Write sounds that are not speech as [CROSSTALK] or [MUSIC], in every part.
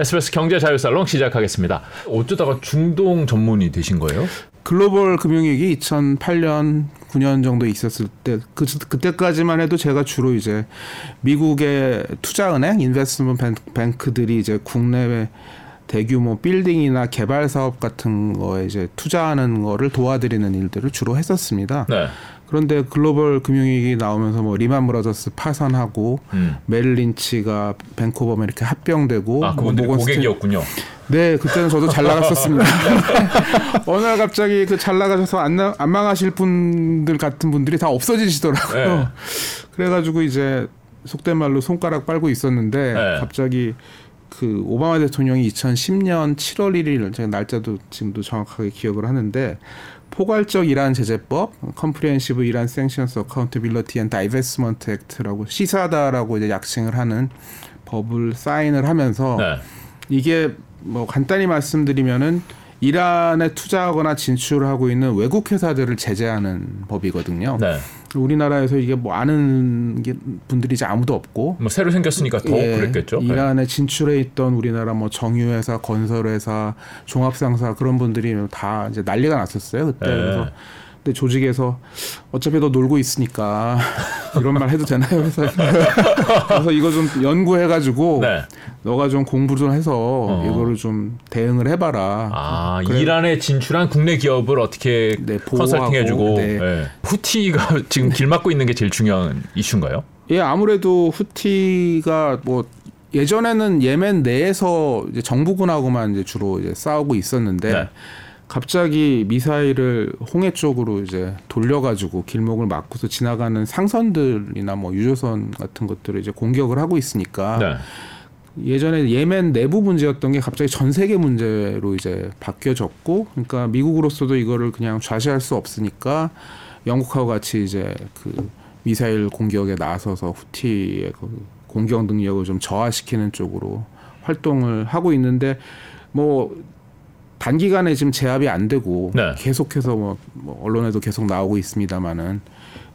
SBS 경제 자유살롱 시작하겠습니다. 어쩌다가 중동 전문이 되신 거예요? 글로벌 금융위기 2008년 9년 정도 있었을 때 그, 그때까지만 해도 제가 주로 이제 미국의 투자은행 investment bank들이 이제 국내에 대규모 빌딩이나 개발 사업 같은 거에 이제 투자하는 거를 도와드리는 일들을 주로 했었습니다. 네. 그런데 글로벌 금융위기 나오면서 뭐 리만 브라더스 파산하고 음. 메릴 린치가 벤코버에 이렇게 합병되고 아, 그분들이 뭐 고객이었군요. 네, 그때는 저도 잘 나갔었습니다. [LAUGHS] 어느 날 갑자기 그 잘 나가셔서 안, 나, 안 망하실 분들 같은 분들이 다 없어지시더라고요. 네. [LAUGHS] 그래가지고 이제 속된 말로 손가락 빨고 있었는데 네. 갑자기 그 오바마 대통령이 2010년 7월 1일 제가 날짜도 지금도 정확하게 기억을 하는데 포괄적 이란 제재법, Comprehensive Iran Sanctions Accountability and Divestment Act라고 CISADA라고 이제 약칭을 하는 법을 사인을 하면서 네. 이게 뭐 간단히 말씀드리면은 이란에 투자하거나 진출하고 있는 외국 회사들을 제재하는 법이거든요. 네. 우리나라에서 이게 뭐 아는 분들이 이제 아무도 없고 뭐 새로 생겼으니까 더 예, 그랬겠죠. 네. 이란에 진출해 있던 우리나라 뭐 정유회사, 건설회사, 종합상사 그런 분들이 다 이제 난리가 났었어요 그때 네. 그래서 근데 조직에서 어차피 너 놀고 있으니까 [LAUGHS] 이런 말 해도 되나요? 그래서, 그래서 이거 좀 연구해가지고 네. 너가 좀 공부 좀 해서 어. 이거를 좀 대응을 해봐라. 아 그래. 이란에 진출한 국내 기업을 어떻게 네, 컨설팅 해주고 네. 네. 후티가 [LAUGHS] 지금 길 막고 있는 게 제일 중요한 이슈인가요? 예, 아무래도 후티가 뭐 예전에는 예멘 내에서 이제 정부군하고만 이제 주로 이제 싸우고 있었는데. 네. 갑자기 미사일을 홍해 쪽으로 이제 돌려가지고 길목을 막고서 지나가는 상선들이나 뭐 유조선 같은 것들을 이제 공격을 하고 있으니까 네. 예전에 예멘 내부 문제였던 게 갑자기 전 세계 문제로 이제 바뀌어졌고 그러니까 미국으로서도 이거를 그냥 좌시할 수 없으니까 영국하고 같이 이제 그 미사일 공격에 나서서 후티의 그 공격 능력을 좀 저하시키는 쪽으로 활동을 하고 있는데 뭐 단기간에 지금 제압이 안 되고 네. 계속해서 뭐, 뭐 언론에도 계속 나오고 있습니다만은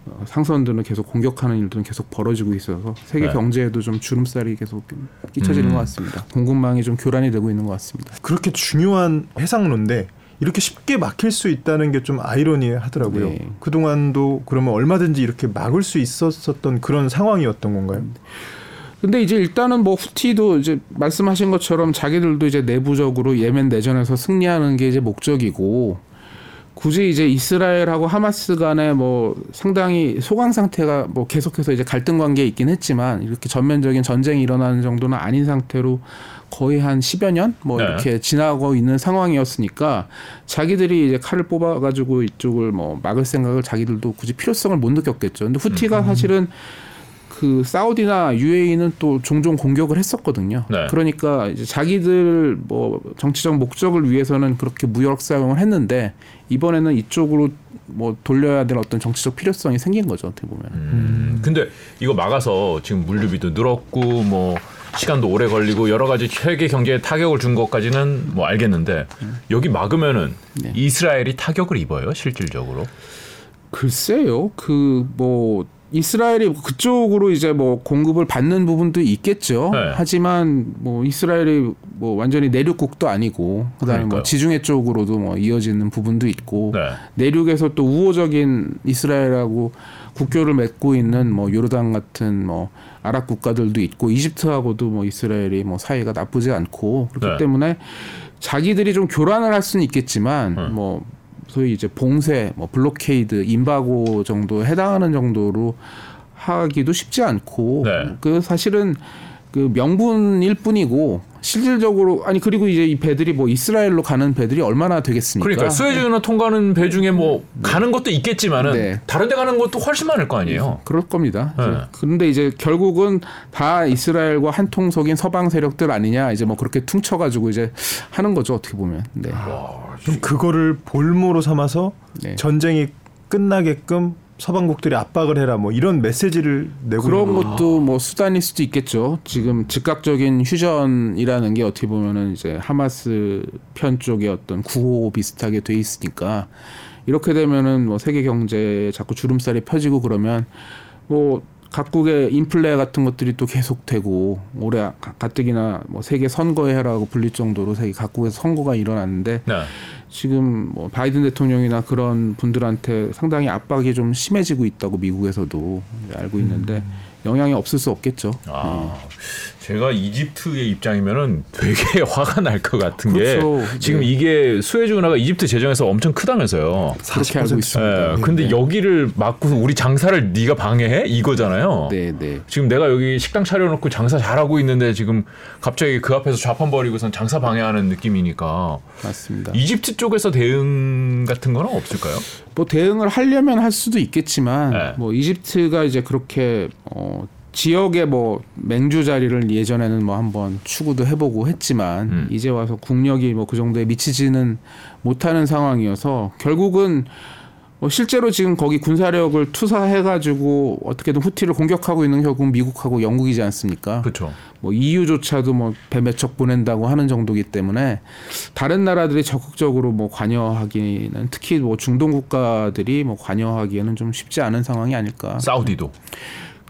어, 상선들은 계속 공격하는 일들은 계속 벌어지고 있어서 세계 네. 경제에도 좀 주름살이 계속 끼쳐지는 음. 것 같습니다. 공급망이 좀 교란이 되고 있는 것 같습니다. 그렇게 중요한 해상로인데 이렇게 쉽게 막힐 수 있다는 게 좀 아이러니하더라고요. 네. 그동안도 그러면 얼마든지 이렇게 막을 수 있었었던 그런 상황이었던 건가요? 음. 근데 이제 일단은 뭐 후티도 이제 말씀하신 것처럼 자기들도 이제 내부적으로 예멘 내전에서 승리하는 게 이제 목적이고 굳이 이제 이스라엘하고 하마스 간에 뭐 상당히 소강 상태가 뭐 계속해서 이제 갈등 관계에 있긴 했지만 이렇게 전면적인 전쟁이 일어나는 정도는 아닌 상태로 거의 한 10여 년 뭐 이렇게 지나고 있는 상황이었으니까 자기들이 이제 칼을 뽑아 가지고 이쪽을 뭐 막을 생각을 자기들도 굳이 필요성을 못 느꼈겠죠. 근데 후티가 음. 사실은 그 사우디나 UAE는 또 종종 공격을 했었거든요. 네. 그러니까 이제 자기들 뭐 정치적 목적을 위해서는 그렇게 무력 사용을 했는데 이번에는 이쪽으로 뭐 돌려야 될 어떤 정치적 필요성이 생긴 거죠 어떻게 보면. 음, 근데 이거 막아서 지금 물류비도 늘었고 뭐 시간도 오래 걸리고 여러 가지 세계 경제에 타격을 준 것까지는 뭐 알겠는데 여기 막으면은 네. 이스라엘이 타격을 입어요 실질적으로. 글쎄요 그 뭐 이스라엘이 그쪽으로 이제 뭐 공급을 받는 부분도 있겠죠. 네. 하지만 뭐 이스라엘이 뭐 완전히 내륙국도 아니고 그다음에 뭐 그러니까요. 뭐 지중해 쪽으로도 뭐 이어지는 부분도 있고 네. 내륙에서 또 우호적인 이스라엘하고 국교를 맺고 있는 뭐 요르단 같은 뭐 아랍 국가들도 있고 이집트하고도 뭐 이스라엘이 뭐 사이가 나쁘지 않고 그렇기 네. 때문에 자기들이 좀 교란을 할 수는 있겠지만 네. 뭐 소위 이제 봉쇄, 뭐 blockade, embargo 정도 해당하는 정도로 하기도 쉽지 않고 네. 그 사실은 그 명분일 뿐이고 실질적으로 아니 그리고 이제 이 배들이 뭐 이스라엘로 가는 배들이 얼마나 되겠습니까? 그러니까 수에즈 운, 네. 통과하는 배 중에 뭐 네. 가는 것도 있겠지만은 네. 다른 데 가는 것도 훨씬 많을 거 아니에요. 그럴 겁니다. 네. 그런데 이제 결국은 다 이스라엘과 한 통속인 서방 세력들 아니냐 이제 뭐 그렇게 퉁쳐 가지고 이제 하는 거죠 어떻게 보면. 네. 와, 그럼 그거를 볼모로 삼아서 네. 전쟁이 끝나게끔 서방국들이 압박을 해라 뭐 이런 메시지를 내고 그런 것도 뭐 수단일 수도 있겠죠. 지금 즉각적인 휴전이라는 게 어떻게 보면은 이제 하마스 편 쪽의 어떤 구호 비슷하게 돼 있으니까 이렇게 되면은 뭐 세계 경제에 자꾸 주름살이 펴지고 그러면 뭐 각국의 인플레 같은 것들이 또 계속되고 올해 가뜩이나 뭐 세계 선거의 해라고 불릴 정도로 세계 각국에서 선거가 일어났는데 네. 지금 뭐 바이든 대통령이나 그런 분들한테 상당히 압박이 좀 심해지고 있다고 미국에서도 알고 있는데 음. 영향이 없을 수 없겠죠. 아, 네. 제가 이집트의 입장이면은 되게 [LAUGHS] 화가 날 것 같은 그렇죠. 게 지금 네. 이게 수에즈 운하가 이집트 재정에서 엄청 크다면서요. 그렇게 알고 있습니다. 네. 근데 네. 여기를 막고 우리 장사를 네가 방해해 이거잖아요. 네, 네. 지금 내가 여기 식당 차려놓고 장사 잘하고 있는데 지금 갑자기 그 앞에서 좌판 벌이고선 장사 방해하는 느낌이니까. 맞습니다. 이집트 쪽에서 대응 같은 거는 없을까요? 뭐 대응을 하려면 할 수도 있겠지만 네. 뭐 이집트가 이제 그렇게 어 지역의 뭐 맹주 자리를 예전에는 뭐 한번 추구도 해보고 했지만 음. 이제 와서 국력이 뭐 그 정도에 미치지는 못하는 상황이어서 결국은 뭐 실제로 지금 거기 군사력을 투사해가지고 어떻게든 후티를 공격하고 있는 결국 미국하고 영국이지 않습니까? 그렇죠. 뭐 EU조차도 뭐 배 몇 척 보낸다고 하는 정도기 때문에 다른 나라들이 적극적으로 뭐 관여하기는 특히 뭐 중동 국가들이 뭐 관여하기에는 좀 쉽지 않은 상황이 아닐까. 사우디도.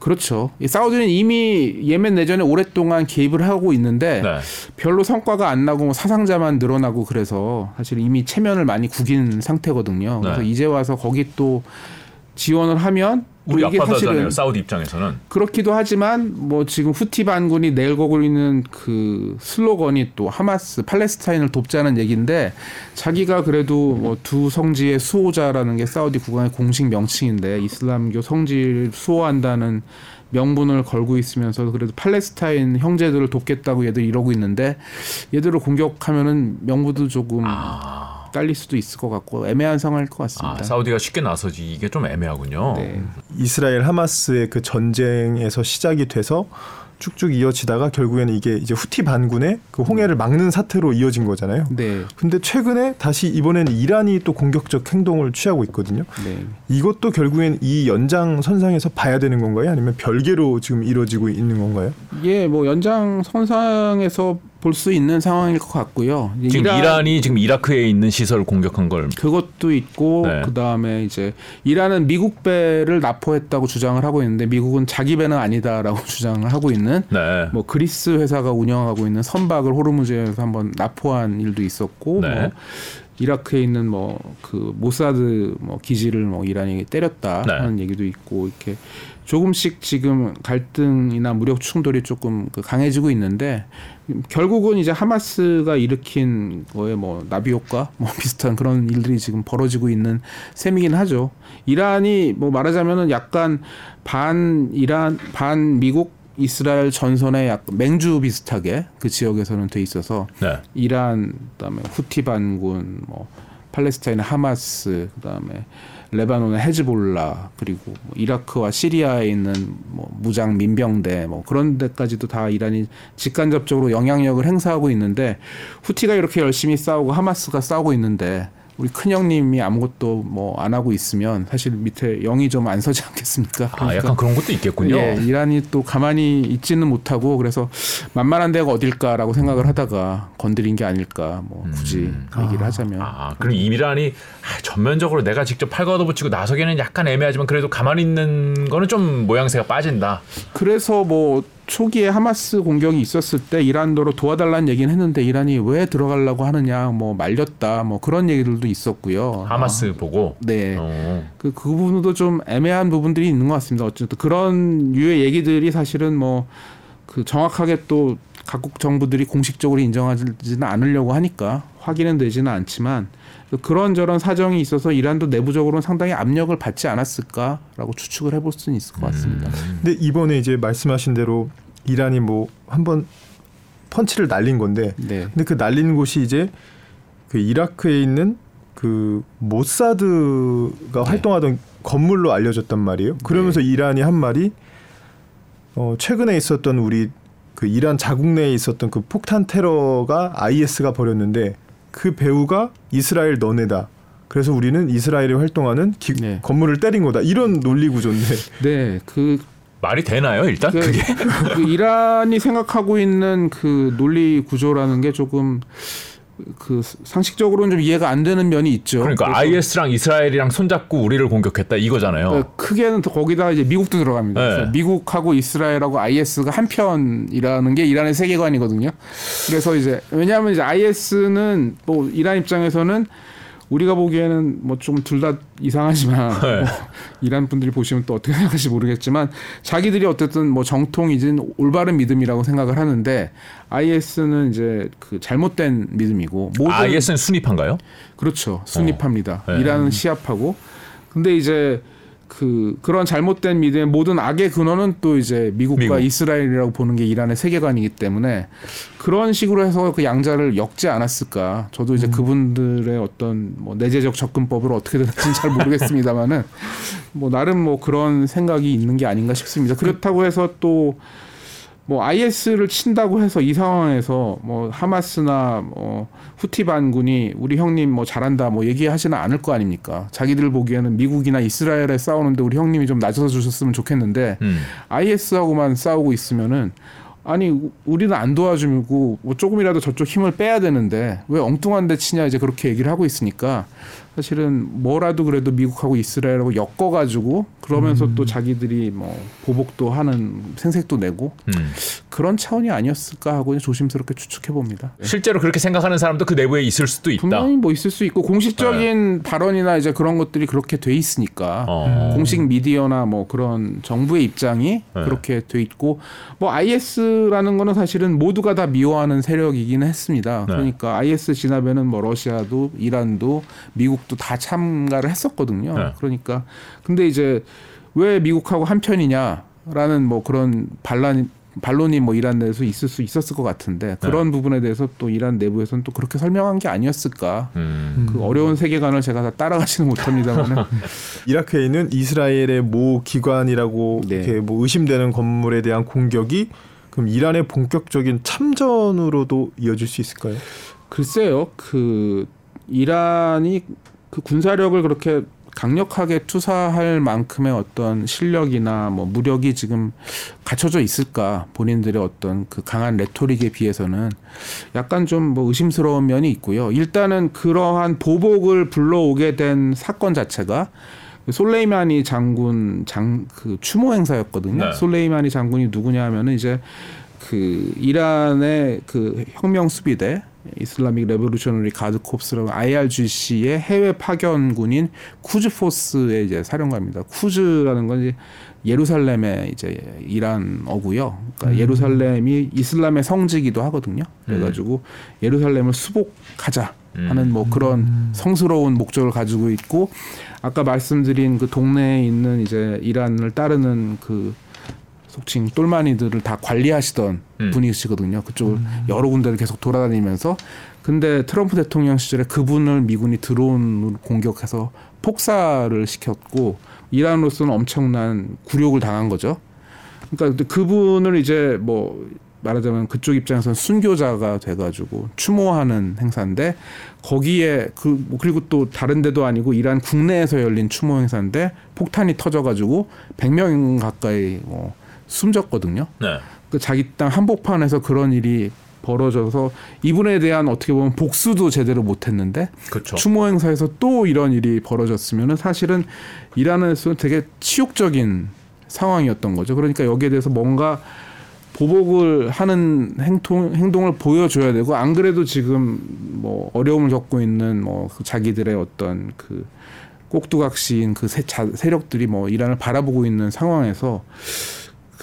그렇죠. 사우디는 이미 예멘 내전에 오랫동안 개입을 하고 있는데 네. 별로 성과가 안 나고 뭐 사상자만 늘어나고 그래서 사실 이미 체면을 많이 구긴 상태거든요. 그래서 네. 이제 와서 거기 또 지원을 하면 우리 이게 사실은 사우디 입장에서는 그렇기도 하지만 뭐 지금 후티 반군이 내걸고 있는 그 슬로건이 또 하마스 팔레스타인을 돕자는 얘기인데 자기가 그래도 뭐 두 성지의 수호자라는 게 사우디 국왕의 공식 명칭인데 이슬람교 성지를 수호한다는 명분을 걸고 있으면서 그래도 팔레스타인 형제들을 돕겠다고 얘들 이러고 있는데 얘들을 공격하면은 명분도 조금 아. 딸릴 수도 있을 것 같고 애매한 상황일 것 같습니다. 아, 사우디가 쉽게 나서지 이게 좀 애매하군요. 네. 이스라엘 하마스의 그 전쟁에서 시작이 돼서 쭉쭉 이어지다가 결국에는 이게 이제 후티 반군의 그 홍해를 막는 사태로 이어진 거잖아요. 네. 근데 최근에 다시 이번에는 이란이 또 공격적 행동을 취하고 있거든요. 네. 이것도 결국엔 이 연장 선상에서 봐야 되는 건가요? 아니면 별개로 지금 이루어지고 있는 건가요? 예, 뭐 연장 선상에서 볼 수 있는 상황일 것 같고요. 지금 이란, 이 지금 이라크에 있는 시설을 공격한 걸 그것도 있고 네. 그 다음에 이제 이란은 미국 배를 납포했다고 주장을 하고 있는데 미국은 자기 배는 아니다라고 [LAUGHS] 주장을 하고 있는 네. 뭐 그리스 회사가 운영하고 있는 선박을 호르무즈에서 한번 납포한 일도 있었고 네. 뭐 이라크에 있는 뭐 그 모사드 뭐 기지를 뭐 이란이 때렸다 네. 하는 얘기도 있고 이렇게 조금씩 지금 갈등이나 무력 충돌이 조금 그 강해지고 있는데 결국은 이제 하마스가 일으킨 거에 뭐 나비 효과 뭐 [LAUGHS] 비슷한 그런 일들이 지금 벌어지고 있는 셈이긴 하죠. 이란이 뭐 말하자면은 약간 반 이란 반 미국 이스라엘 전선의 약 맹주 비슷하게 그 지역에서는 돼 있어서 네. 이란 그다음에 후티 반군 뭐 팔레스타인 하마스 그다음에 레바논의 헤즈볼라 그리고 뭐 이라크와 시리아에 있는 뭐 무장 민병대 뭐 그런 데까지도 다 이란이 직간접적으로 영향력을 행사하고 있는데 후티가 이렇게 열심히 싸우고 하마스가 싸우고 있는데 우리 큰 형님이 아무것도 뭐 안 하고 있으면 사실 밑에 영이 좀 안 서지 않겠습니까? 그러니까 아, 약간 그런 것도 있겠군요. 예, 이란이 또 가만히 있지는 못하고 그래서 만만한 데가 어딜까라고 생각을 하다가 건드린 게 아닐까 뭐 굳이 음. 얘기를 하자면. 아, 그럼 이란이 전면적으로 내가 직접 팔 걷어붙이고 나서기는 약간 애매하지만 그래도 가만히 있는 거는 좀 모양새가 빠진다. 그래서 뭐 초기에 하마스 공격이 있었을 때 이란도로 도와달라는 얘기는 했는데 이란이 왜 들어가려고 하느냐 뭐 말렸다 뭐 그런 얘기들도 있었고요. 하마스 아, 보고 네. 어. 그, 그 부분도 좀 애매한 부분들이 있는 것 같습니다. 어쨌든 그런 유의 얘기들이 사실은 뭐 그 정확하게 또 각국 정부들이 공식적으로 인정하지는 않으려고 하니까 확인은 되지는 않지만 그런저런 사정이 있어서 이란도 내부적으로는 상당히 압력을 받지 않았을까라고 추측을 해볼 수는 있을 것 같습니다. 음. 근데 이번에 이제 말씀하신 대로 이란이 뭐 한번 펀치를 날린 건데, 네. 근데 그 날린 곳이 이제 그 이라크에 있는 그 모사드가 네. 활동하던 건물로 알려졌단 말이에요. 그러면서 네. 이란이 한 말이 어 최근에 있었던 우리 그 이란 자국 내에 있었던 그 폭탄 테러가 IS가 벌였는데 그 배우가 이스라엘 너네다. 그래서 우리는 이스라엘이 활동하는 기, 네. 건물을 때린 거다. 이런 논리 구조인데. 네, 그 말이 되나요 일단 그, 그게? 그 이란이 생각하고 있는 그 논리 구조라는 게 조금 그 상식적으로는 좀 이해가 안 되는 면이 있죠. 그러니까 IS랑 이스라엘이랑 손잡고 우리를 공격했다 이거잖아요. 그러니까 크게는 더 거기다 이제 미국도 들어갑니다. 네. 미국하고 이스라엘하고 IS가 한 편이라는 게 이란의 세계관이거든요. 그래서 이제 왜냐하면 이제 IS는 뭐 이란 입장에서는 우리가 보기에는 뭐 좀 둘 다 이상하지만 [LAUGHS] 네. 뭐 이란 분들이 보시면 또 어떻게 생각하실지 모르겠지만 자기들이 어쨌든 뭐 정통이진 올바른 믿음이라고 생각을 하는데 IS는 이제 그 잘못된 믿음이고 모든 IS는 순위판가요? 그렇죠. 순립합니다. 네. 이란은 시합하고. 근데 이제 그 그런 잘못된 믿음의 모든 악의 근원은 또 이제 미국과 미국. 이스라엘이라고 보는 게 이란의 세계관이기 때문에 그런 식으로 해서 그 양자를 엮지 않았을까. 저도 이제 그분들의 어떤 뭐 내재적 접근법을 어떻게 되는지 잘 모르겠습니다만은 [LAUGHS] 뭐 나름 뭐 그런 생각이 있는 게 아닌가 싶습니다. 그렇다고 해서 또 뭐 IS를 친다고 해서 이 상황에서 뭐 하마스나 뭐 후티 반군이 우리 형님 뭐 잘한다 뭐 얘기하지는 않을 거 아닙니까? 자기들 보기에는 미국이나 이스라엘에 싸우는데 우리 형님이 좀 낮춰서 주셨으면 좋겠는데 음. IS하고만 싸우고 있으면은 아니 우- 우리는 안 도와주고 뭐 조금이라도 저쪽 힘을 빼야 되는데 왜 엉뚱한 데 치냐 이제 그렇게 얘기를 하고 있으니까 사실은 뭐라도 그래도 미국하고 이스라엘하고 엮어가지고 그러면서 또 자기들이 뭐 보복도 하는 생색도 내고 음. 그런 차원이 아니었을까 하고 조심스럽게 추측해 봅니다. 실제로 그렇게 생각하는 사람도 그 내부에 있을 수도 있다. 분명히 뭐 있을 수 있고 공식적인 발언이나 이제 그런 것들이 그렇게 돼 있으니까 어. 공식 미디어나 뭐 그런 정부의 입장이 네. 그렇게 돼 있고 뭐 IS라는 거는 사실은 모두가 다 미워하는 세력이기는 했습니다. 네. 그러니까 IS 진압에는 뭐 러시아도 이란도 미국 도 다 참가를 했었거든요. 네. 그러니까 근데 이제 왜 미국하고 한 편이냐라는 뭐 그런 반란 반론이 뭐 이란 내에서 있을 수 있었을 것 같은데 그런 부분에 대해서 또 이란 내부에서는 또 그렇게 설명한 게 아니었을까. 음. 그 어려운 세계관을 제가 다 따라가지는 못합니다만 [LAUGHS] 이라크에 있는 이스라엘의 모 기관이라고 네. 이렇게 뭐 의심되는 건물에 대한 공격이 그럼 이란의 본격적인 참전으로도 이어질 수 있을까요? 글쎄요, 그 이란이 그 군사력을 그렇게 강력하게 투사할 만큼의 어떤 실력이나 뭐 무력이 지금 갖춰져 있을까 본인들의 어떤 그 강한 레토릭에 비해서는 약간 좀 뭐 의심스러운 면이 있고요. 일단은 그러한 보복을 불러오게 된 사건 자체가 솔레이마니 장군 장 그 추모 행사였거든요. 네. 솔레이마니 장군이 누구냐 하면은 이제 그 이란의 그 혁명 수비대 Islamic Revolutionary Guard Corps라고 IRGC의 해외 파견군인 Quds Force의 이제 사령관입니다. 쿠즈라는 건 이제 예루살렘의 이제 이란어고요. 그러니까 예루살렘이 이슬람의 성지기도 하거든요. 그래가지고 예루살렘을 수복하자 하는 뭐 그런 성스러운 목적을 가지고 있고 아까 말씀드린 그 동네에 있는 이제 이란을 따르는 그 속칭 똘마니들을 다 관리하시던 음. 분이시거든요. 그쪽을 여러 군데를 계속 돌아다니면서 근데 트럼프 대통령 시절에 그분을 미군이 드론으로 공격해서 폭사를 시켰고 이란으로서는 엄청난 굴욕을 당한 거죠. 그러니까 그분을 이제 뭐 말하자면 그쪽 입장에서는 순교자가 돼가지고 추모하는 행사인데 거기에 그뭐 그리고 또 다른 데도 아니고 이란 국내에서 열린 추모 행사인데 폭탄이 터져가지고 100명 가까이 뭐 숨졌거든요. 네. 그 자기 땅 한복판에서 그런 일이 벌어져서 이분에 대한 어떻게 보면 복수도 제대로 못했는데 그렇죠. 추모 행사에서 또 이런 일이 벌어졌으면은 사실은 이란에서는 되게 치욕적인 상황이었던 거죠. 그러니까 여기에 대해서 뭔가 보복을 하는 행동, 행동을 보여줘야 되고 안 그래도 지금 뭐 어려움을 겪고 있는 뭐그 자기들의 어떤 그 꼭두각시인 그 세, 자, 세력들이 뭐 이란을 바라보고 있는 상황에서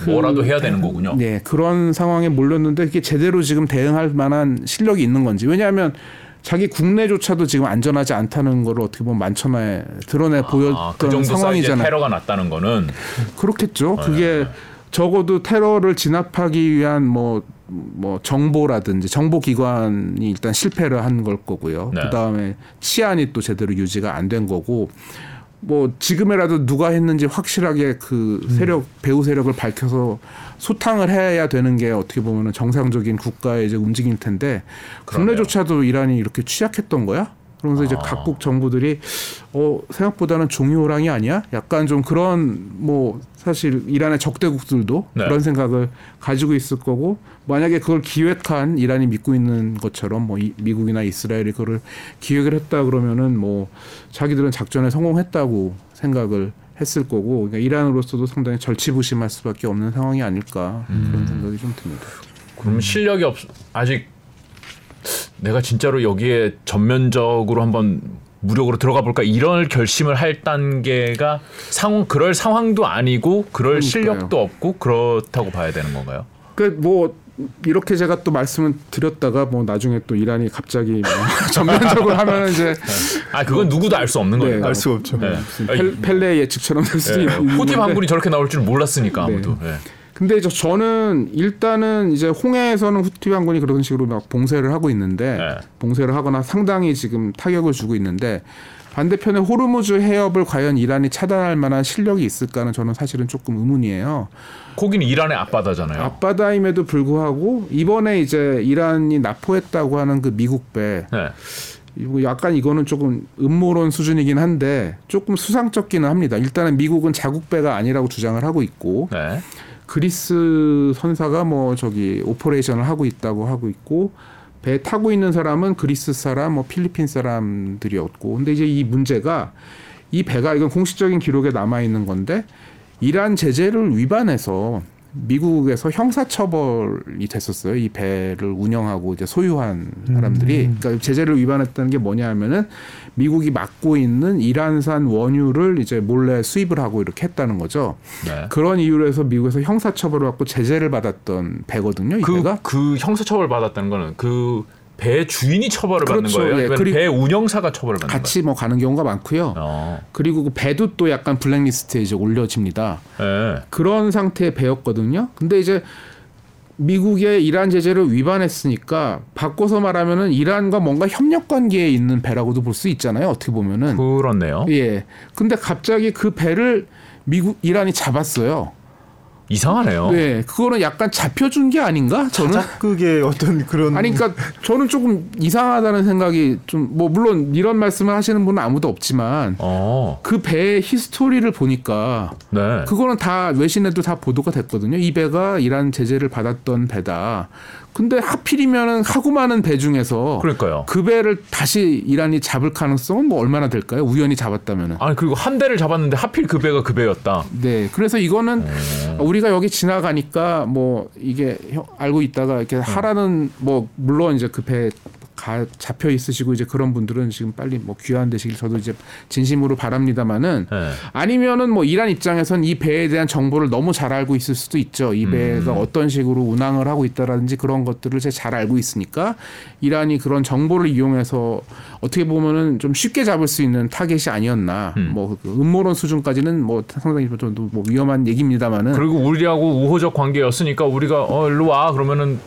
그- 뭐라도 해야 되는 거군요. 네, 그런 상황에 몰렸는데 이게 제대로 지금 대응할 만한 실력이 있는 건지. 왜냐하면 자기 국내조차도 지금 안전하지 않다는 걸 어떻게 보면 만천하에 드러내 보였던 아, 그 정도 사이즈의 상황이잖아요. 테러가 났다는 거는 그렇겠죠. 네, 그게 네. 적어도 테러를 진압하기 위한 뭐, 뭐 정보라든지 정보기관이 일단 실패를 한 걸 거고요. 네. 그 다음에 치안이 또 제대로 유지가 안 된 거고 뭐 지금이라도 누가 했는지 확실하게 그 세력 배후 세력을 밝혀서 소탕을 해야 되는 게 어떻게 보면은 정상적인 국가의 이제 움직임 텐데 그러네요. 국내조차도 이란이 이렇게 취약했던 거야? 그러면서 이제 아. 각국 정부들이 어 생각보다는 종이 호랑이 아니야? 약간 좀 그런 뭐 사실 이란의 적대국들도 네. 그런 생각을 가지고 있을 거고 만약에 그걸 기획한 이란이 믿고 있는 것처럼 뭐 이, 미국이나 이스라엘이 그걸 기획을 했다 그러면은 뭐 자기들은 작전에 성공했다고 생각을 했을 거고 그러니까 이란으로서도 상당히 절치부심할 수밖에 없는 상황이 아닐까 그런 음. 생각이 좀 듭니다. 그럼 실력이 없 아직 내가 진짜로 여기에 전면적으로 한번 무력으로 들어가 볼까 이런 결심을 할 단계가 상황 그럴 상황도 아니고 그럴 그러니까요. 실력도 없고 그렇다고 봐야 되는 건가요? 그뭐 이렇게 제가 또 말씀을 드렸다가 뭐 나중에 또 이란이 갑자기 뭐 [LAUGHS] 전면적으로 하면 이제 아 그건 누구도 알 수 없는 거예요. 네, 알수 없죠. 네. 펠, 펠레 예측처럼 될 수도 네. 있는 후티 반군이 저렇게 나올 줄 몰랐으니까 아무도. 네. 근데 저 저는 일단은 이제 홍해에서는 후티 반군이 그런 식으로 막 봉쇄를 하고 있는데 네. 봉쇄를 하거나 상당히 지금 타격을 주고 있는데 반대편에 호르무즈 해협을 과연 이란이 차단할 만한 실력이 있을까는 저는 사실은 조금 의문이에요. 거기는 이란의 앞바다잖아요. 앞바다임에도 불구하고 이번에 이제 이란이 나포했다고 하는 그 미국 배. 네. 약간 이거는 조금 음모론 수준이긴 한데 조금 수상쩍기는 합니다. 일단은 미국은 자국 배가 아니라고 주장을 하고 있고 네. 그리스 선사가 뭐 저기 operation을 하고 있다고 하고 있고 배 타고 있는 사람은 그리스 사람, 뭐 필리핀 사람들이었고. 근데 이제 이 문제가 이 배가 이건 공식적인 기록에 남아 있는 건데 이란 제재를 위반해서 미국에서 형사처벌이 됐었어요. 이 배를 운영하고 이제 소유한 사람들이. 음. 그러니까 제재를 위반했다는 게 뭐냐 하면은 미국이 막고 있는 이란산 원유를 이제 몰래 수입을 하고 이렇게 했다는 거죠. 네. 그런 이유로 해서 미국에서 형사처벌을 받고 제재를 받았던 배거든요. 이 그, 배가. 그 형사처벌 받았다는 거는 그 배 주인이 처벌을 그렇죠. 받는 거예요? 예. 그리고 배 운영사가 처벌을 받는 같이 거예요? 뭐 가는 경우가 많고요. 어. 그리고 그 배도 또 약간 블랙리스트에 이제 올려집니다. 예. 그런 상태의 배였거든요. 근데 이제 미국의 이란 제재를 위반했으니까 바꿔서 말하면은 이란과 뭔가 협력 관계에 있는 배라고도 볼 수 있잖아요. 어떻게 보면은 그렇네요. 예. 근데 갑자기 그 배를 미국 이란이 잡았어요. 이상하네요. 네, 그거는 약간 잡혀준 게 아닌가? 저는 자작극의 어떤 그런 아니, 그러니까 저는 조금 이상하다는 생각이 좀 뭐 물론 이런 말씀을 하시는 분은 아무도 없지만 어. 그 배의 히스토리를 보니까 네. 그거는 다 외신에도 다 보도가 됐거든요. 이 배가 이란 제재를 받았던 배다. 근데 하필이면은 하고 많은 배 중에서 그러니까요. 그 배를 다시 이란이 잡을 가능성은 뭐 얼마나 될까요? 우연히 잡았다면은. 아니 그리고 한 대를 잡았는데 하필 그 배가 그 배였다. 네. 그래서 이거는 오. 우리가 여기 지나가니까 뭐 이게 알고 있다가 이렇게 네. 하라는 뭐 물론 이제 그 배 가 잡혀 있으시고 이제 그런 분들은 지금 빨리 뭐 귀환 되시길 저도 이제 진심으로 바랍니다만은 네. 아니면은 뭐 이란 입장에선 이 배에 대한 정보를 너무 잘 알고 있을 수도 있죠. 이 배가 음. 어떤 식으로 운항을 하고 있다라든지 그런 것들을 잘 알고 있으니까 이란이 그런 정보를 이용해서 어떻게 보면은 좀 쉽게 잡을 수 있는 타겟이 아니었나. 음. 뭐그 음모론 수준까지는 뭐 상당히 좀뭐 위험한 얘기입니다만은 그리고 우리하고 우호적 관계였으니까 우리가 어 일로 와 그러면은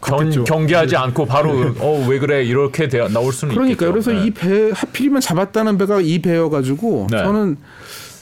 경, 경계하지 네. 않고 바로 어 왜 그래 이렇게 되, 나올 수는 그러니까 그래서 네. 이배 하필이면 잡았다는 배가 이 배여 가지고 네. 저는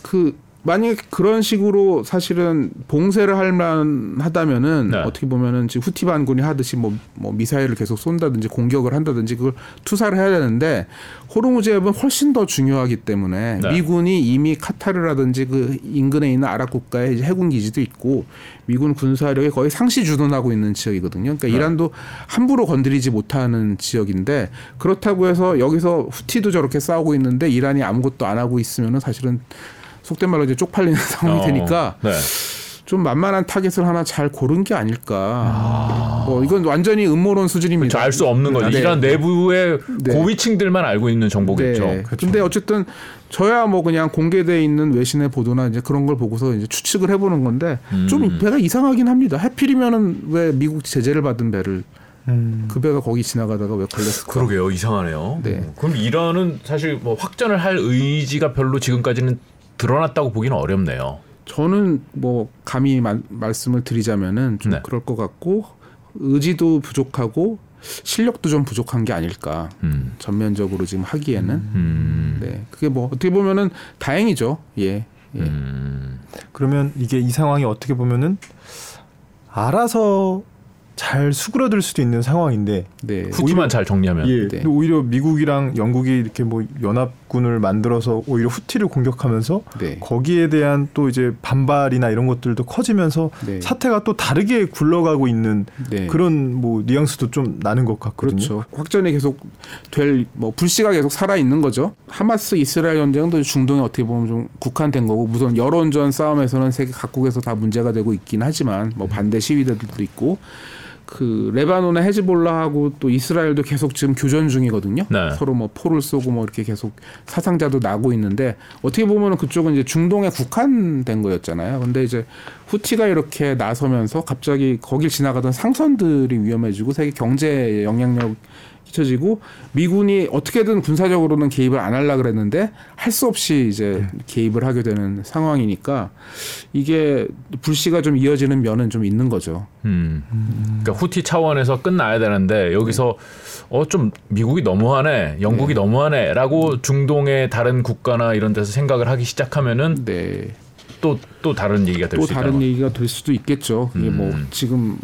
그 만약에 그런 식으로 사실은 봉쇄를 할 만하다면은 네. 어떻게 보면은 지금 후티 반군이 하듯이 뭐, 뭐 미사일을 계속 쏜다든지 공격을 한다든지 그걸 투사를 해야 되는데 호르무즈 해협은 훨씬 더 중요하기 때문에 네. 미군이 이미 카타르라든지 그 인근에 있는 아랍 국가에 이제 해군 기지도 있고 미군 군사력이 거의 상시 주둔하고 있는 지역이거든요. 그러니까 네. 이란도 함부로 건드리지 못하는 지역인데 그렇다고 해서 여기서 후티도 저렇게 싸우고 있는데 이란이 아무것도 안 하고 있으면은 사실은 속된 말로 이제 쪽팔리는 [LAUGHS] 상황이 어, 되니까 네. 좀 만만한 타겟을 하나 잘 고른 게 아닐까. 아. 뭐 이건 완전히 음모론 수준입니다. 그렇죠. 알수 없는 거죠. 네. 이란 내부의 네. 고위층들만 알고 있는 정보겠죠. 네. 그렇죠. 근데 어쨌든 저야 뭐 그냥 공개돼 있는 외신의 보도나 이제 그런 걸 보고서 이제 추측을 해보는 건데 음. 좀 배가 이상하긴 합니다. 해필이면은 왜 미국 제재를 받은 배를 음. 그 배가 거기 지나가다가 왜 걸렸을까? 그러게요, 이상하네요. 네. 그럼 이란은 사실 뭐 확전을 할 의지가 별로 지금까지는 드러났다고 보기는 어렵네요. 저는 뭐 감히 마, 말씀을 드리자면은 좀 네. 그럴 것 같고 의지도 부족하고 실력도 좀 부족한 게 아닐까 음. 전면적으로 지금 하기에는 음. 네 그게 뭐 어떻게 보면은 다행이죠 예, 예. 음. 그러면 이게 이 상황이 어떻게 보면은 알아서 잘 수그러들 수도 있는 상황인데 네. 후티만 잘 정리하면 예, 네. 오히려 미국이랑 영국이 이렇게 뭐 연합 군을 만들어서 오히려 후티를 공격하면서 네. 거기에 대한 또 이제 반발이나 이런 것들도 커지면서 네. 사태가 또 다르게 굴러가고 있는 네. 그런 뭐 뉘앙스도 좀 나는 것 같거든요. 그렇죠. 확전이 계속 될 뭐 불씨가 계속 살아 있는 거죠. 하마스 이스라엘 전쟁도 중동에 어떻게 보면 좀 국한된 거고 무슨 여론전 싸움에서는 세계 각국에서 다 문제가 되고 있긴 하지만 뭐 반대 시위대들도 있고 그 레바논의 헤즈볼라하고 또 이스라엘도 계속 지금 교전 중이거든요. 네. 서로 뭐 포를 쏘고 뭐 이렇게 계속 사상자도 나고 있는데 어떻게 보면은 그쪽은 이제 중동에 국한된 거였잖아요. 근데 이제 후티가 이렇게 나서면서 갑자기 거길 지나가던 상선들이 위험해지고 세계 경제 영향력 잊혀지고 미군이 어떻게든 군사적으로는 개입을 안 하려 그랬는데 할 수 없이 이제 네. 개입을 하게 되는 상황이니까 이게 불씨가 좀 이어지는 면은 좀 있는 거죠. 음. 그러니까 후티 차원에서 끝나야 되는데 여기서 네. 어좀 미국이 너무하네, 영국이 네. 너무하네라고 중동의 다른 국가나 이런 데서 생각을 하기 시작하면은 네. 또, 또 다른 얘기가 될 수 있다. 또 다른 얘기가 될 수도 있겠죠. 이게 뭐 음. 지금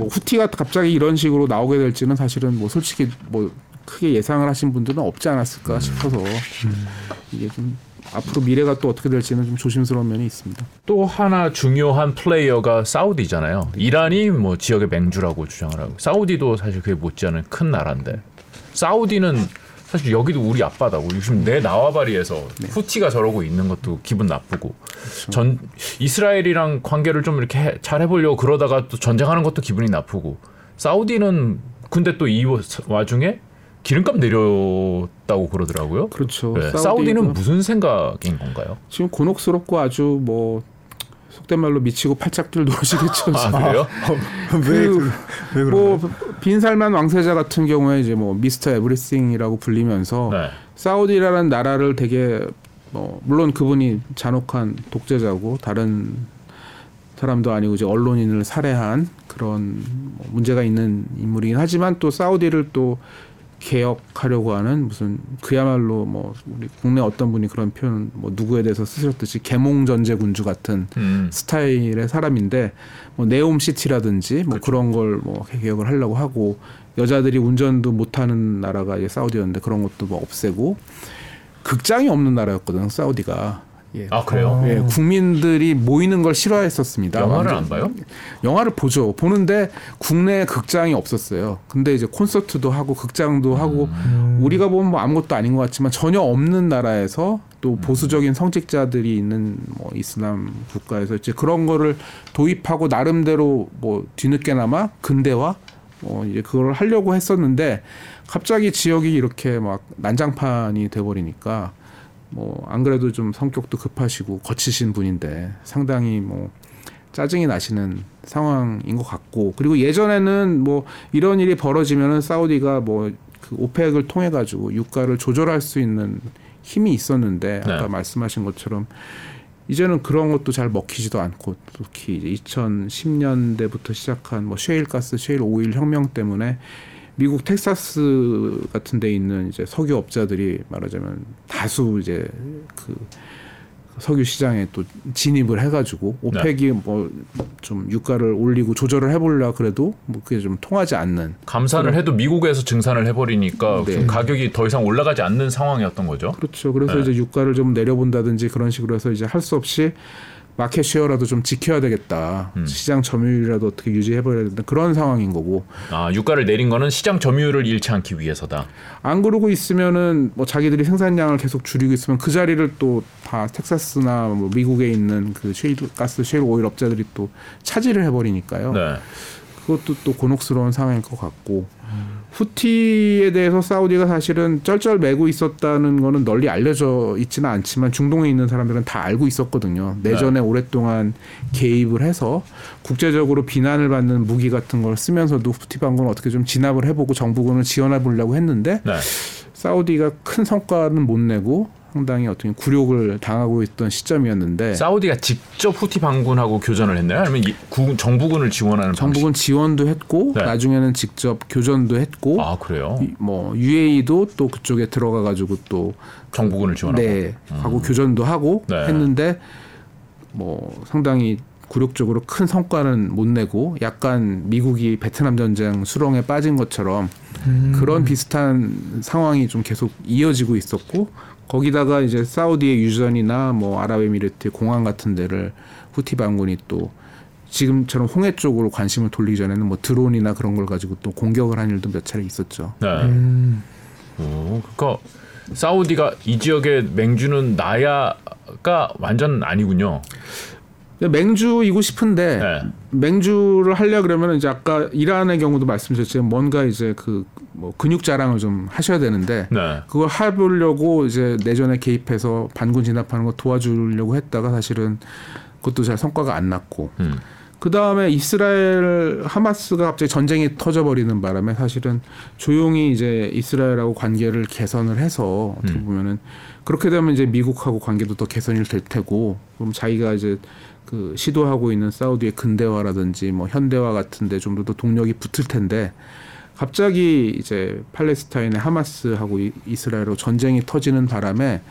뭐 후티가 갑자기 이런 식으로 나오게 될지는 사실은 뭐 솔직히 뭐 크게 예상을 하신 분들은 없지 않았을까 음. 싶어서 음. 이게 좀 앞으로 미래가 또 어떻게 될지는 좀 조심스러운 면이 있습니다. 또 하나 중요한 플레이어가 사우디잖아요. 이란이 뭐 지역의 맹주라고 주장을 하고 사우디도 사실 그게 못지않은 큰 나라인데 사우디는 사실 여기도 우리 앞바다고 요즘 내 나와바리에서 네. 후티가 저러고 있는 것도 기분 나쁘고 그렇죠. 전 이스라엘이랑 관계를 좀 이렇게 해, 잘 해보려고 그러다가 또 전쟁하는 것도 기분이 나쁘고 사우디는 근데 또 이 와중에 기름값 내렸다고 그러더라고요. 그렇죠. 네. 사우디는 무슨 생각인 건가요? 지금 곤혹스럽고 아주 뭐 속된 말로 미치고 팔짝들 노시겠죠. 아, 그래요? [LAUGHS] 그, 왜, 왜뭐 빈살만 왕세자 같은 경우에 이제 뭐 미스터 에브리싱이라고 불리면서 네. 사우디라는 나라를 되게 뭐 물론 그분이 잔혹한 독재자고 다른 사람도 아니고 이제 언론인을 살해한 그런 뭐 문제가 있는 인물이긴 하지만 또 사우디를 또 개혁하려고 하는 무슨 그야말로 뭐 우리 국내 어떤 분이 그런 표현 뭐 누구에 대해서 쓰셨듯이 개몽 전제 군주 같은 음. 스타일의 사람인데 뭐 네옴 시티라든지 뭐 그렇죠. 그런 걸 뭐 개혁을 하려고 하고 여자들이 운전도 못하는 나라가 이제 사우디였는데 그런 것도 뭐 없애고 극장이 없는 나라였거든 사우디가 예. 아 그래요? 예, 국민들이 모이는 걸 싫어했었습니다. 영화를 안 봐요? 영화를 보죠. 보는데 국내 극장이 없었어요. 근데 이제 콘서트도 하고 극장도 하고 음. 우리가 보면 뭐 아무것도 아닌 것 같지만 전혀 없는 나라에서 또 음. 보수적인 성직자들이 있는 뭐 이슬람 국가에서 이제 그런 거를 도입하고 나름대로 뭐 뒤늦게나마 근대화 뭐 이제 그걸 하려고 했었는데 갑자기 지역이 이렇게 막 난장판이 돼버리니까 뭐 안 그래도 좀 성격도 급하시고 거치신 분인데 상당히 뭐 짜증이 나시는 상황인 것 같고 그리고 예전에는 뭐 이런 일이 벌어지면은 사우디가 뭐 그 오펙을 통해 가지고 유가를 조절할 수 있는 힘이 있었는데 아까 네. 말씀하신 것처럼 이제는 그런 것도 잘 먹히지도 않고 특히 이제 2010년대부터 시작한 뭐 셰일 가스, 셰일 오일 혁명 때문에 미국 텍사스 같은 데 있는 이제 석유 업자들이 말하자면 다수 이제 그 석유 시장에 또 진입을 해가지고 오펙이 네. 뭐좀 유가를 올리고 조절을 해보려 그래도 뭐 그게 좀 통하지 않는 감산을 해도 미국에서 증산을 해버리니까 네. 가격이 더 이상 올라가지 않는 상황이었던 거죠. 그렇죠. 그래서 네. 이제 유가를 좀 내려본다든지 그런 식으로 해서 이제 할 수 없이 마켓 쉐어라도 좀 지켜야 되겠다. 음. 시장 점유율이라도 어떻게 유지해버려야 된다. 그런 상황인 거고. 아 유가를 내린 거는 시장 점유율을 잃지 않기 위해서다. 안 그러고 있으면은 뭐 자기들이 생산량을 계속 줄이고 있으면 그 자리를 또 다 텍사스나 뭐 미국에 있는 그 셰일 가스 셰일 오일 업자들이 또 차지를 해버리니까요. 네. 그것도 또 곤혹스러운 상황일 것 같고. 후티에 대해서 사우디가 사실은 쩔쩔매고 있었다는 거는 널리 알려져 있지는 않지만 중동에 있는 사람들은 다 알고 있었거든요. 내전에 네. 오랫동안 개입을 해서 국제적으로 비난을 받는 무기 같은 걸 쓰면서도 후티 반군을 어떻게 좀 진압을 해보고 정부군을 지원해 보려고 했는데 네. 사우디가 큰 성과는 못 내고 상당히 어떻게 굴욕을 당하고 있던 시점이었는데 사우디가 직접 후티 반군하고 교전을 했나요? 아니면 구, 정부군을 지원하는 정부군 방식? 지원도 했고 네. 나중에는 직접 교전도 했고 아 그래요? 뭐 UAE도 또 그쪽에 들어가 가지고 또 정부군을 지원하고 네 음. 하고 교전도 하고 네. 했는데 뭐 상당히 굴욕적으로 큰 성과는 못 내고 약간 미국이 베트남 전쟁 수렁에 빠진 것처럼 음. 그런 비슷한 상황이 좀 계속 이어지고 있었고 거기다가 이제 사우디의 유전이나 뭐 아랍에미리트 공항 같은 데를 후티 반군이 또 지금처럼 홍해 쪽으로 관심을 돌리기 전에는 뭐 드론이나 그런 걸 가지고 또 공격을 한 일도 몇 차례 있었죠. 네. 음. 오, 그러니까 사우디가 이 지역에 맹주는 나야가 완전 아니군요. 맹주이고 싶은데 네. 맹주를 하려 그러면 이제 아까 이란의 경우도 말씀드렸지만 뭔가 이제 그 뭐 근육 자랑을 좀 하셔야 되는데 네. 그걸 해보려고 이제 내전에 개입해서 반군 진압하는 거 도와주려고 했다가 사실은 그것도 잘 성과가 안 났고 음. 그 다음에 이스라엘 하마스가 갑자기 전쟁이 터져버리는 바람에 사실은 조용히 이제 이스라엘하고 관계를 개선을 해서 어떻게 음. 보면은 그렇게 되면 이제 미국하고 관계도 더 개선이 될 테고 그럼 자기가 이제 그 시도하고 있는 사우디의 근대화라든지 뭐 현대화 같은데 좀 더 동력이 붙을 텐데 갑자기 이제 팔레스타인의 하마스하고 이스라엘로 전쟁이 터지는 바람에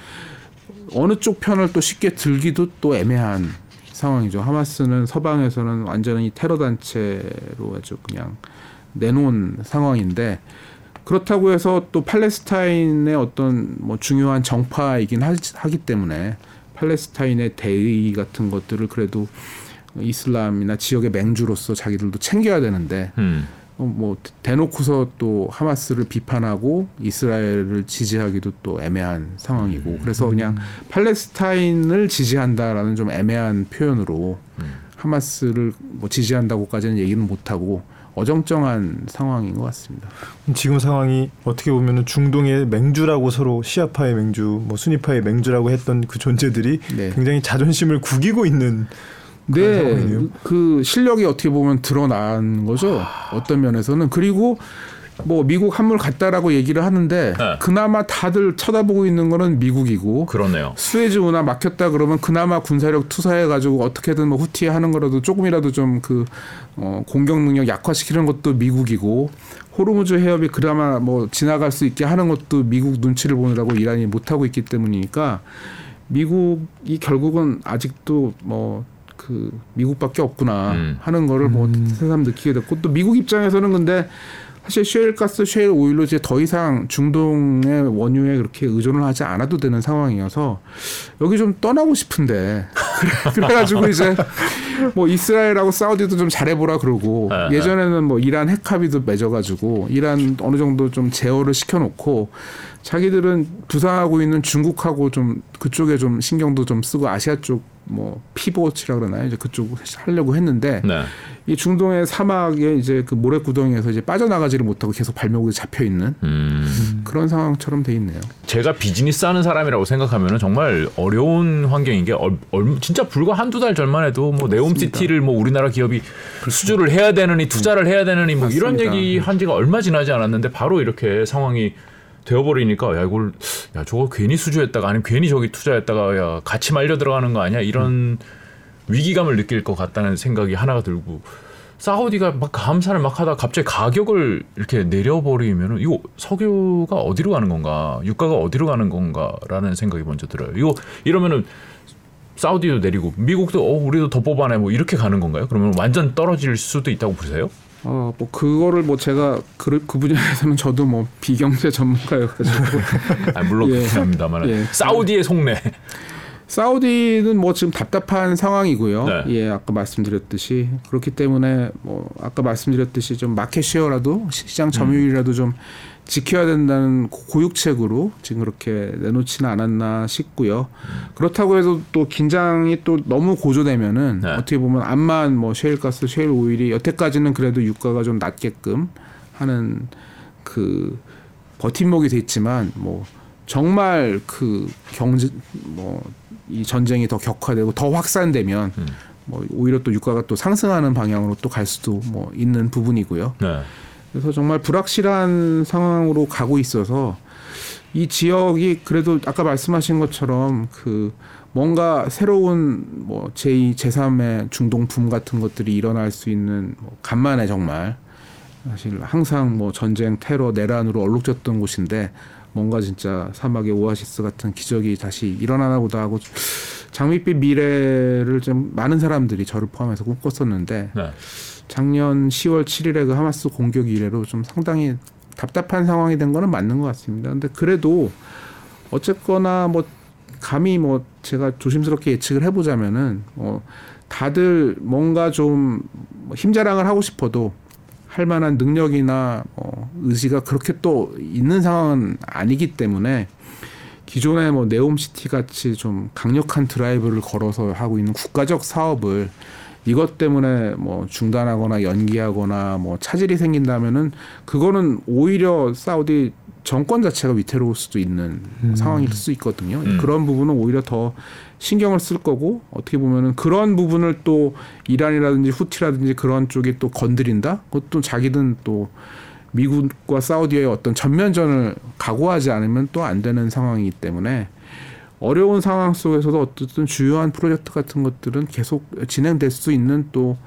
어느 쪽 편을 또 쉽게 들기도 또 애매한 상황이죠. 하마스는 서방에서는 완전히 테러 단체로 아주 그냥 내놓은 상황인데 그렇다고 해서 또 팔레스타인의 어떤 뭐 중요한 정파이긴 하기 때문에 팔레스타인의 대의 같은 것들을 그래도 이슬람이나 지역의 맹주로서 자기들도 챙겨야 되는데 음. 어, 뭐 대놓고서 또 하마스를 비판하고 이스라엘을 지지하기도 또 애매한 상황이고 음. 그래서 그냥 팔레스타인을 지지한다라는 좀 애매한 표현으로 음. 하마스를 뭐 지지한다고까지는 얘기는 못 하고 어정쩡한 상황인 것 같습니다. 지금 상황이 어떻게 보면 중동의 맹주라고 서로 시아파의 맹주, 뭐 수니파의 맹주라고 했던 그 존재들이 네. 굉장히 자존심을 구기고 있는 네, 그 실력이 어떻게 보면 드러난 거죠. 어떤 면에서는 그리고 뭐 미국 한물 갔다라고 얘기를 하는데 네. 그나마 다들 쳐다보고 있는 거는 미국이고 그러네요. 스웨즈 운하 막혔다 그러면 그나마 군사력 투사해 가지고 어떻게든 뭐 후티 하는 거라도 조금이라도 좀 그 어, 공격 능력 약화시키는 것도 미국이고 호르무즈 해협이 그나마 뭐 지나갈 수 있게 하는 것도 미국 눈치를 보느라고 이란이 못 하고 있기 때문이니까 미국이 결국은 아직도 뭐그 미국밖에 없구나 음. 하는 거를 뭐 음. 새삼 느끼게 됐고 또 미국 입장에서는 근데 사실 셰일가스, 셰일 오일로 이제 더 이상 중동의 원유에 그렇게 의존을 하지 않아도 되는 상황이어서 여기 좀 떠나고 싶은데 [LAUGHS] 그래, 가지고 이제 뭐 이스라엘하고 사우디도 좀 잘해보라 그러고 네, 네. 예전에는 뭐 이란 핵합의도 맺어가지고 이란 어느 정도 좀 제어를 시켜놓고 자기들은 부상하고 있는 중국하고 좀 그쪽에 좀 신경도 좀 쓰고 아시아 쪽 뭐 피보치라 그러나요? 이제 그쪽 하려고 했는데 네. 이 중동의 사막에 이제 그 모래 구덩이에서 이제 빠져나가지를 못하고 계속 발목이 잡혀 있는 음. 그런 상황처럼 돼 있네요. 제가 비즈니스 하는 사람이라고 생각하면 정말 어려운 환경인 게 얼, 얼, 진짜 불과 한두 달 전만 해도 뭐 네옴시티를 뭐 우리나라 기업이 수주를 해야 되느니 투자를 해야 되느니 뭐 맞습니다. 이런 얘기 한 지가 얼마 지나지 않았는데 바로 이렇게 상황이 되어버리니까 야 이걸 야 저거 괜히 수주했다가 아니면 괜히 저기 투자했다가 야 같이 말려 들어가는 거 아니야 이런 음. 위기감을 느낄 것 같다는 생각이 하나가 들고 사우디가 막 감사를 막 하다 갑자기 가격을 이렇게 내려버리면 이거 석유가 어디로 가는 건가 유가가 어디로 가는 건가라는 생각이 먼저 들어요. 이거 이러면은 사우디도 내리고 미국도 어 우리도 더 뽑아내 뭐 이렇게 가는 건가요? 그러면 완전 떨어질 수도 있다고 보세요? 어, 뭐 그거를 뭐 제가 그, 그 분야에서는 저도 뭐 비경제 전문가여가지고 [LAUGHS] 아, 물론 예. 그렇습니다만 예. 사우디의 속내 사우디는 뭐 지금 답답한 상황이고요. 네. 예, 아까 말씀드렸듯이 그렇기 때문에 뭐 아까 말씀드렸듯이 좀 마켓 쉐어라도 시장 점유율이라도 음. 좀 지켜야 된다는 고육책으로 지금 그렇게 내놓지는 않았나 싶고요. 음. 그렇다고 해서 또 긴장이 또 너무 고조되면은 네. 어떻게 보면 암만 뭐 셰일가스, 셰일 오일이 여태까지는 그래도 유가가 좀 낮게끔 하는 그 버팀목이 됐지만 뭐 정말 그 경제 뭐 이 전쟁이 더 격화되고 더 확산되면 음. 뭐 오히려 또 유가가 또 상승하는 방향으로 또 갈 수도 뭐 있는 부분이고요. 네. 그래서 정말 불확실한 상황으로 가고 있어서 이 지역이 그래도 아까 말씀하신 것처럼 그 뭔가 새로운 뭐 제2, 제3의 중동품 같은 것들이 일어날 수 있는 뭐 간만에 정말 사실 항상 뭐 전쟁, 테러, 내란으로 얼룩졌던 곳인데 뭔가 진짜 사막의 오아시스 같은 기적이 다시 일어나나 보다 하고 장밋빛 미래를 좀 많은 사람들이 저를 포함해서 꿈꿨었는데 네. 작년 10월 7일에 그 하마스 공격 이래로 좀 상당히 답답한 상황이 된 거는 맞는 것 같습니다. 근데 그래도 어쨌거나 뭐 감히 뭐 제가 조심스럽게 예측을 해보자면은 뭐 다들 뭔가 좀 힘자랑을 하고 싶어도 할 만한 능력이나 뭐 의지가 그렇게 또 있는 상황은 아니기 때문에 기존의 뭐 네옴시티 같이 좀 강력한 드라이브를 걸어서 하고 있는 국가적 사업을 이것 때문에 뭐 중단하거나 연기하거나 뭐 차질이 생긴다면은 그거는 오히려 사우디 정권 자체가 위태로울 수도 있는 음. 상황일 수 있거든요. 음. 그런 부분은 오히려 더 신경을 쓸 거고 어떻게 보면은 그런 부분을 또 이란이라든지 후티라든지 그런 쪽이 또 건드린다. 그것도 자기든 또 미국과 사우디의 어떤 전면전을 각오하지 않으면 또 안 되는 상황이기 때문에 어려운 상황 속에서도 어쨌든 주요한 프로젝트 같은 것들은 계속 진행될 수 있는 또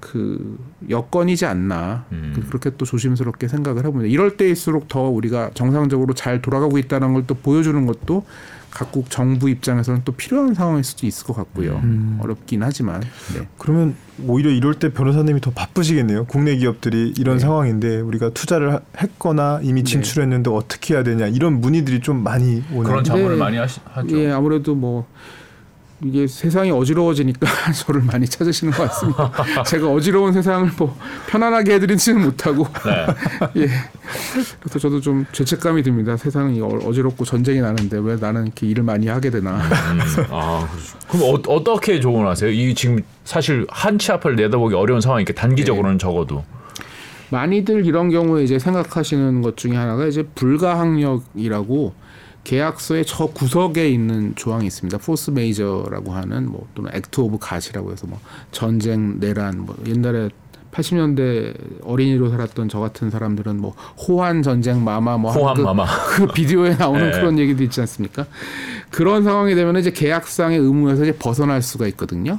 그 여건이지 않나 음. 그렇게 또 조심스럽게 생각을 해봅니다. 이럴 때일수록 더 우리가 정상적으로 잘 돌아가고 있다는 걸 또 보여주는 것도 각국 정부 입장에서는 또 필요한 상황일 수도 있을 것 같고요. 음. 어렵긴 하지만. 네. 그러면 오히려 이럴 때 변호사님이 더 바쁘시겠네요. 국내 기업들이 이런 네. 상황인데 우리가 투자를 했거나 이미 네. 진출했는데 네. 어떻게 해야 되냐 이런 문의들이 좀 많이 오는 그런 자문을 네. 많이 하시, 하죠. 예, 아무래도 뭐 이게 세상이 어지러워지니까 [LAUGHS] 저를 많이 찾으시는 것 같습니다. [LAUGHS] 제가 어지러운 세상을 뭐 편안하게 해드리지는 못하고, 네. [LAUGHS] 예. 그래서 저도 좀 죄책감이 듭니다. 세상이 어지럽고 전쟁이 나는데 왜 나는 이렇게 일을 많이 하게 되나. 음, 아, 그럼 어떻게 조언하세요? 이 지금 사실 한치 앞을 내다보기 어려운 상황이니까 단기적으로는 네. 적어도. 많이들 이런 경우에 이제 생각하시는 것 중에 하나가 이제 불가항력이라고 계약서의 저 구석에 있는 조항이 있습니다. force majeure라고 하는 뭐 또는 act of God이라고 해서 뭐 전쟁 내란 뭐 옛날에 80년대 어린이로 살았던 저 같은 사람들은 뭐 호환 전쟁 마마 뭐 호환 그, 마마 [LAUGHS] 그 비디오에 나오는 [LAUGHS] 네. 그런 얘기도 있지 않습니까? 그런 상황이 되면 이제 계약상의 의무에서 이제 벗어날 수가 있거든요.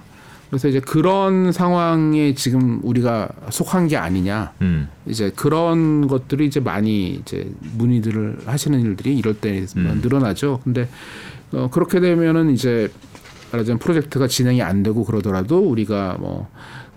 그래서 이제 그런 상황에 지금 우리가 속한 게 아니냐. 음. 이제 그런 것들이 이제 많이 이제 문의들을 하시는 일들이 이럴 때 음. 늘어나죠. 근데 어 그렇게 되면은 이제 말하자면 프로젝트가 진행이 안 되고 그러더라도 우리가 뭐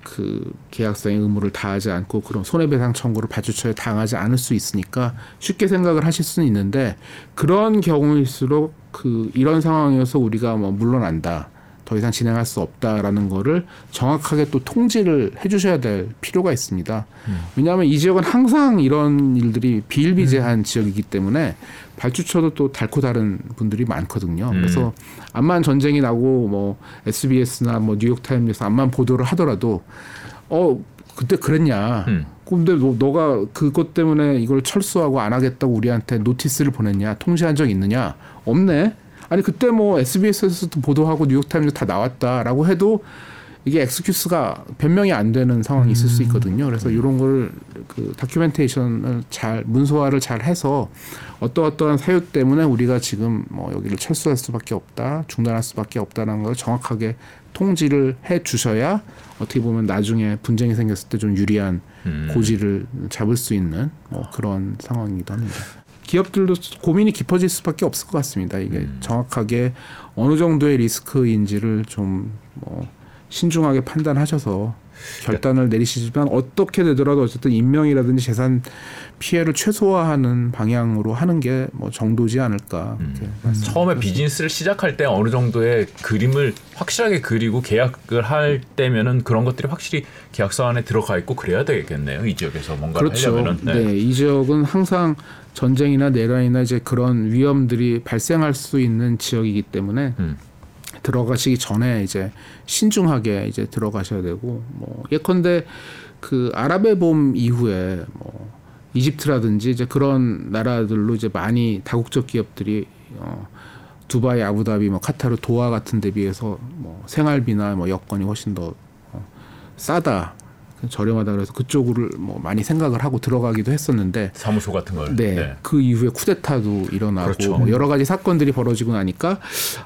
그 계약상의 의무를 다하지 않고 그런 손해배상 청구를 발주처에 당하지 않을 수 있으니까 쉽게 생각을 하실 수는 있는데 그런 경우일수록 그 이런 상황에서 우리가 뭐 물러난다. 더 이상 진행할 수 없다라는 거를 정확하게 또 통지를 해주셔야 될 필요가 있습니다. 음. 왜냐하면 이 지역은 항상 이런 일들이 비일비재한 음. 지역이기 때문에 발주처도 또 닳고 닳은 분들이 많거든요. 음. 그래서 암만 전쟁이 나고 뭐 SBS나 뭐 뉴욕타임즈에서 암만 보도를 하더라도 어 그때 그랬냐. 음. 근데 너, 너가 그것 때문에 이걸 철수하고 안 하겠다고 우리한테 notice를 보냈냐? 통지한 적 있느냐? 없네. 아니 그때 뭐 SBS에서도 보도하고 뉴욕타임즈 다 나왔다라고 해도 이게 excuse가 변명이 안 되는 상황이 있을 수 음. 있거든요. 그래서 이런 걸 그 다큐멘테이션을 잘 문서화를 잘 해서 어떠어떠한 사유 때문에 우리가 지금 뭐 여기를 철수할 수밖에 없다, 중단할 수밖에 없다는 걸 정확하게 통지를 해 주셔야 어떻게 보면 나중에 분쟁이 생겼을 때 좀 유리한 음. 고지를 잡을 수 있는 뭐 그런 상황이기도 합니다. 기업들도 고민이 깊어질 수밖에 없을 것 같습니다. 이게 음. 정확하게 어느 정도의 리스크인지를 좀뭐 신중하게 판단하셔서 결단을 내리시지만 어떻게 되더라도 어쨌든 인명이라든지 재산 피해를 최소화하는 방향으로 하는 게 뭐 정도지 않을까. 음. 처음에 비즈니스를 시작할 때 어느 정도의 그림을 확실하게 그리고 계약을 할 때면은 그런 것들이 확실히 계약서 안에 들어가 있고 그래야 되겠네요. 이 지역에서 뭔가 그렇죠. 하려면은. 네. 네. 이 지역은 항상 전쟁이나 내란이나 이제 그런 위험들이 발생할 수 있는 지역이기 때문에 음. 들어가시기 전에 이제 신중하게 이제 들어가셔야 되고 뭐 예컨대 그 아랍의 봄 이후에 뭐 이집트라든지 이제 그런 나라들로 이제 많이 다국적 기업들이 어 두바이, 아부다비, 뭐 카타르, 도하 같은 데 비해서 뭐 생활비나 뭐 여건이 훨씬 더 어, 싸다 저렴하다 그래서 그쪽을 뭐 많이 생각을 하고 들어가기도 했었는데 사무소 같은 걸. 네. 네. 그 이후에 쿠데타도 일어나고 그렇죠. 뭐 여러 가지 사건들이 벌어지고 나니까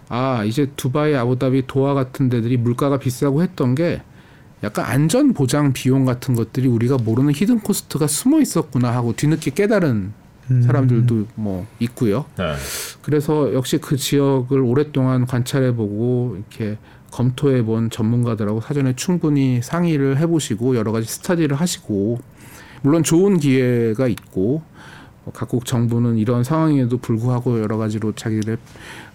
아 이제 두바이, 아부다비, 도하 같은 데들이 물가가 비싸고 했던 게 약간 안전 보장 비용 같은 것들이 우리가 모르는 hidden cost가 숨어 있었구나 하고 뒤늦게 깨달은 사람들도 뭐 있고요. 네. 그래서 역시 그 지역을 오랫동안 관찰해 보고 이렇게 검토해 본 전문가들하고 사전에 충분히 상의를 해보시고 여러 가지 스터디를 하시고 물론 좋은 기회가 있고 뭐 각국 정부는 이런 상황에도 불구하고 여러 가지로 자기들의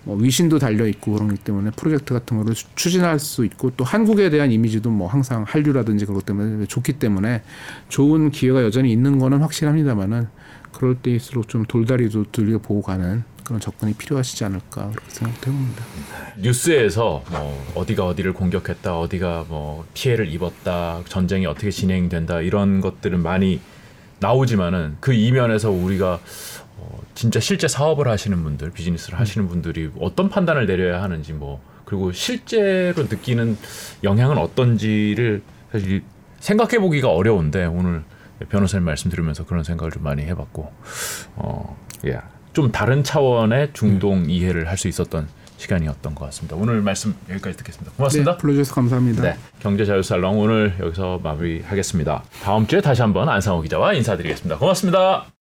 뭐 위신도 달려 있고 그렇기 때문에 프로젝트 같은 거를 추진할 수 있고 또 한국에 대한 이미지도 뭐 항상 한류라든지 그것 때문에 좋기 때문에 좋은 기회가 여전히 있는 거는 확실합니다만은 그럴 때일수록 좀 돌다리도 들려 보고 가는 그런 접근이 필요하시지 않을까 그렇게 생각해봅니다. 뉴스에서 뭐 어디가 어디를 공격했다, 어디가 뭐 피해를 입었다, 전쟁이 어떻게 진행된다 이런 것들은 많이 나오지만은 그 이면에서 우리가 어, 진짜 실제 사업을 하시는 분들, 비즈니스를 하시는 분들이 어떤 판단을 내려야 하는지 뭐 그리고 실제로 느끼는 영향은 어떤지를 사실 생각해 보기가 어려운데 오늘 변호사님 말씀 들으면서 그런 생각을 좀 많이 해봤고 어, 예. 좀 다른 차원의 중동 이해를 할 수 있었던 시간이었던 것 같습니다. 오늘 말씀 여기까지 듣겠습니다. 고맙습니다. 네, 불러주셔서 감사합니다. 네, 경제자유살롱 오늘 여기서 마무리하겠습니다. 다음 주에 다시 한번 안상호 기자와 인사드리겠습니다. 고맙습니다.